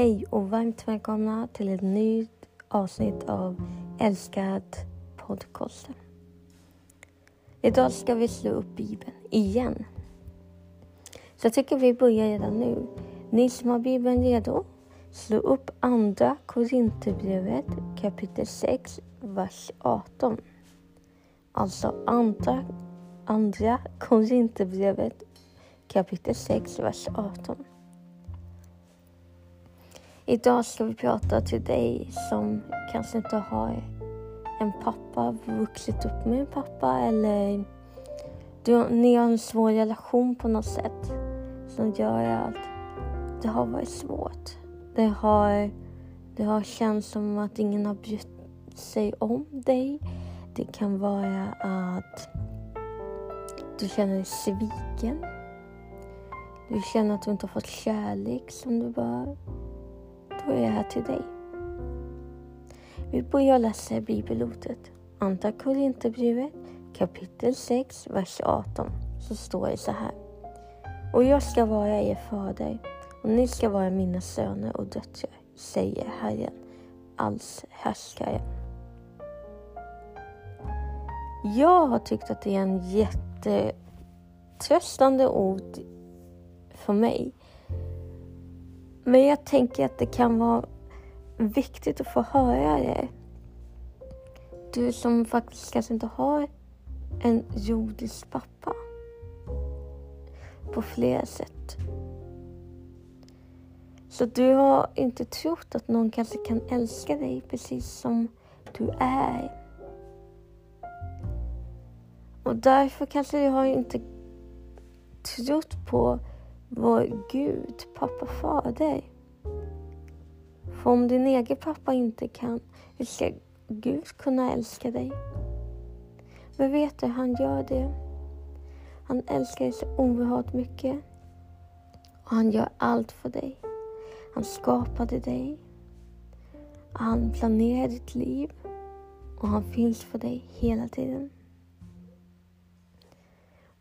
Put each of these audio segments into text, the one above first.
Hej och varmt välkomna till ett nytt avsnitt av Älskad podcasten. Idag ska vi slå upp Bibeln igen. Så jag tycker vi börjar redan nu. Ni som har Bibeln redo, slå upp Andra Korinthierbrevet kapitel 6, vers 18. Alltså Andra, andra Korinthierbrevet kapitel 6, vers 18. Idag ska vi prata till dig som kanske inte har en pappa, vuxit upp med en pappa eller du, ni har en svår relation på något sätt som gör att det har varit svårt. Det har, det har känts som att ingen har brytt sig om dig. Det kan vara att du känner dig sviken. Du känner att du inte har fått kärlek som du bör då är jag här till dig. Vi börjar läsa bibelordet. Andra Korinthierbrevet kapitel 6, vers 18. Så står det så här. Och jag ska vara er fader och ni ska vara mina söner och döttrar, säger Herren, allshärskaren. Jag har tyckt att det är en jättetröstande ord för mig men jag tänker att det kan vara viktigt att få höra det. Du som faktiskt kanske inte har en jordisk pappa. På flera sätt. Så du har inte trott att någon kanske kan älska dig precis som du är. Och därför kanske du har inte trott på vår Gud, pappa fader. För om din egen pappa inte kan, hur ska Gud kunna älska dig? Men vet du, han gör det. Han älskar dig så oerhört mycket. Och han gör allt för dig. Han skapade dig. Han planerar ditt liv. Och han finns för dig hela tiden.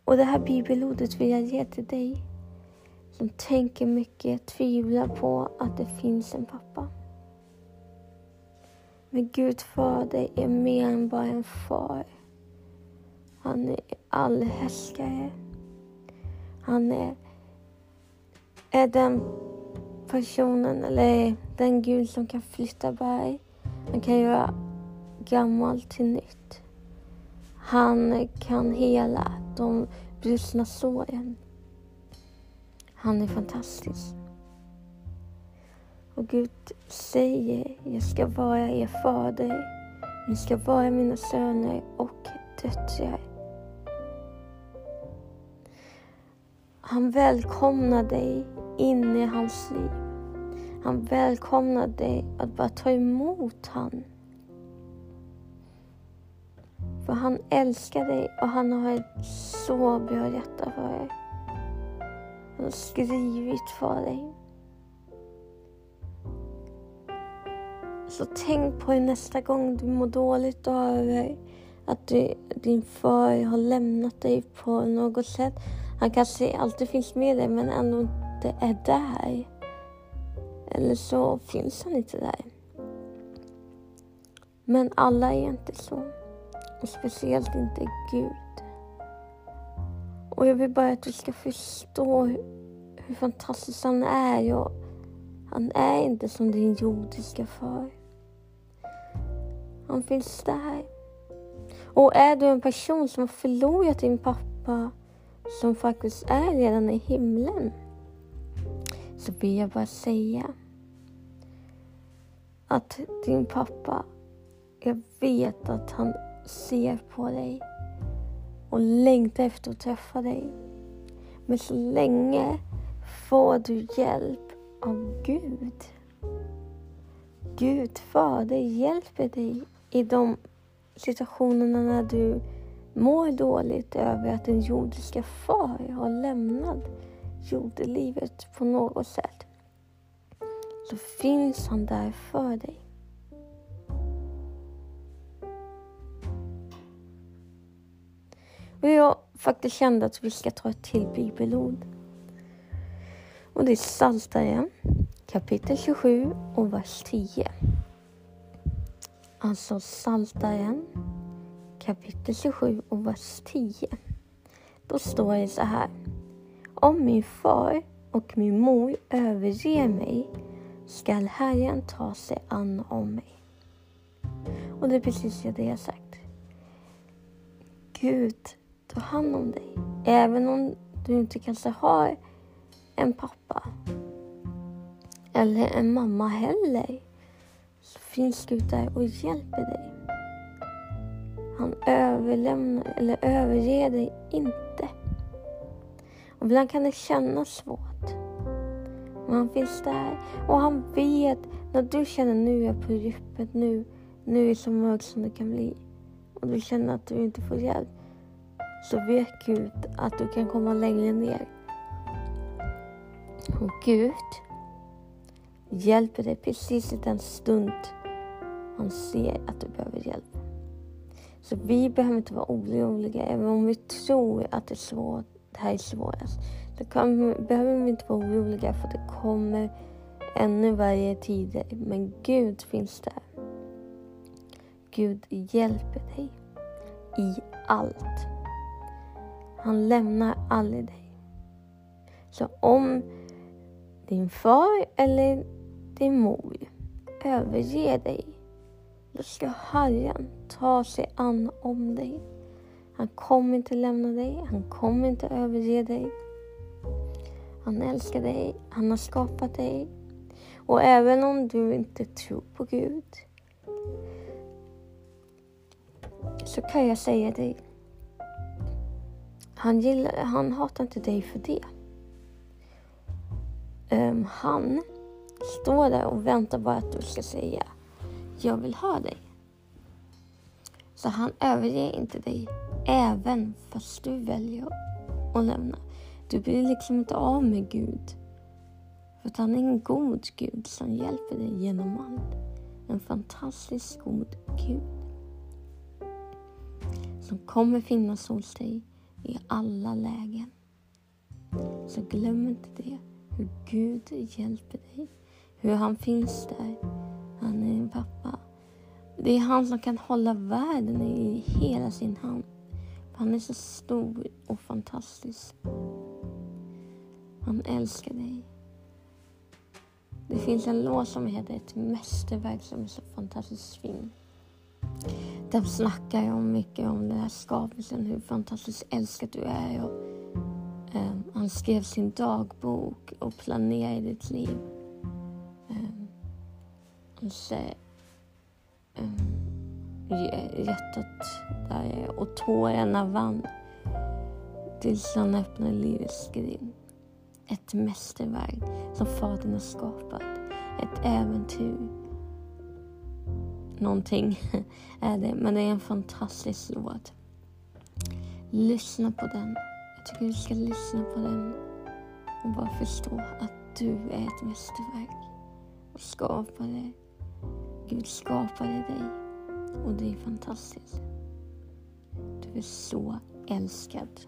Och det här bibelordet vill jag ge till dig som tänker mycket, tvivlar på att det finns en pappa. Men Gud fader är mer än bara en far. Han är allhärskare. Han är, är den personen, eller den Gud som kan flytta berg. Han kan göra gammalt till nytt. Han kan hela de brustna såren. Han är fantastisk. Och Gud säger, jag ska vara er fader. Ni ska vara mina söner och döttrar. Han välkomnar dig in i hans liv. Han välkomnar dig att bara ta emot han. För han älskar dig och han har ett så bra hjärta för dig. Han har skrivit för dig. Så tänk på det nästa gång du mår dåligt över att du, din far har lämnat dig på något sätt. Han kanske alltid finns med dig men ändå inte är där. Eller så finns han inte där. Men alla är inte så. Och speciellt inte Gud. Och jag vill bara att du ska förstå hur, hur fantastisk han är. Och han är inte som din jordiska far. Han finns där. Och är du en person som har förlorat din pappa som faktiskt är redan i himlen så vill jag bara säga att din pappa, jag vet att han ser på dig och längtar efter att träffa dig. Men så länge får du hjälp av Gud. Gud, Fader, hjälper dig i de situationerna när du mår dåligt över att din jordiska far har lämnat jordelivet på något sätt. Så finns han där för dig. Faktiskt kände att vi ska ta ett till bibelord. Och det är Psaltaren kapitel 27 och vers 10. Alltså Psaltaren kapitel 27 och vers 10. Då står det så här. Om min far och min mor överger mig skall Herren ta sig an om mig. Och det är precis det jag sagt. Gud Ta hand om dig. Även om du inte kanske har en pappa eller en mamma heller så finns Gud där och hjälper dig. Han överlämnar eller överger dig inte. Och ibland kan det kännas svårt. Men han finns där och han vet när du känner nu är jag på djupet, nu, nu är det så mörkt som det kan bli och du känner att du inte får hjälp så vet Gud att du kan komma längre ner. Och Gud hjälper dig precis i den stund han ser att du behöver hjälp. Så vi behöver inte vara oroliga, även om vi tror att det, är svårt, det här är svårast. Då kan, behöver vi inte vara oroliga för det kommer ännu värre tider. Men Gud finns där. Gud hjälper dig i allt. Han lämnar aldrig dig. Så om din far eller din mor överger dig, då ska Herren ta sig an om dig. Han kommer inte lämna dig, han kommer inte överge dig. Han älskar dig, han har skapat dig. Och även om du inte tror på Gud så kan jag säga dig, han, gillar, han hatar inte dig för det. Um, han står där och väntar bara att du ska säga jag vill ha dig. Så han överger inte dig även fast du väljer att lämna. Du blir liksom inte av med Gud. För att han är en god Gud som hjälper dig genom allt. En fantastiskt god Gud. Som kommer finnas hos dig i alla lägen. Så glöm inte det, hur Gud hjälper dig. Hur han finns där. Han är din pappa. Det är han som kan hålla världen i hela sin hand. Han är så stor och fantastisk. Han älskar dig. Det finns en låt som heter Ett mästerverk som är så fantastiskt fin. De snackar om mycket om den här skapelsen, hur fantastiskt älskad du är. Och, um, han skrev sin dagbok och planerade ditt liv. Um, och så, um, hjärtat där och tårarna vann tills han öppnade livets grind. Ett mästerverk som Fadern har skapat. Ett äventyr någonting är det. Men det är en fantastisk låt. Lyssna på den. Jag tycker du ska lyssna på den och bara förstå att du är ett mästerverk. Och skapade. Gud skapade dig. Och det är fantastiskt. Du är så älskad.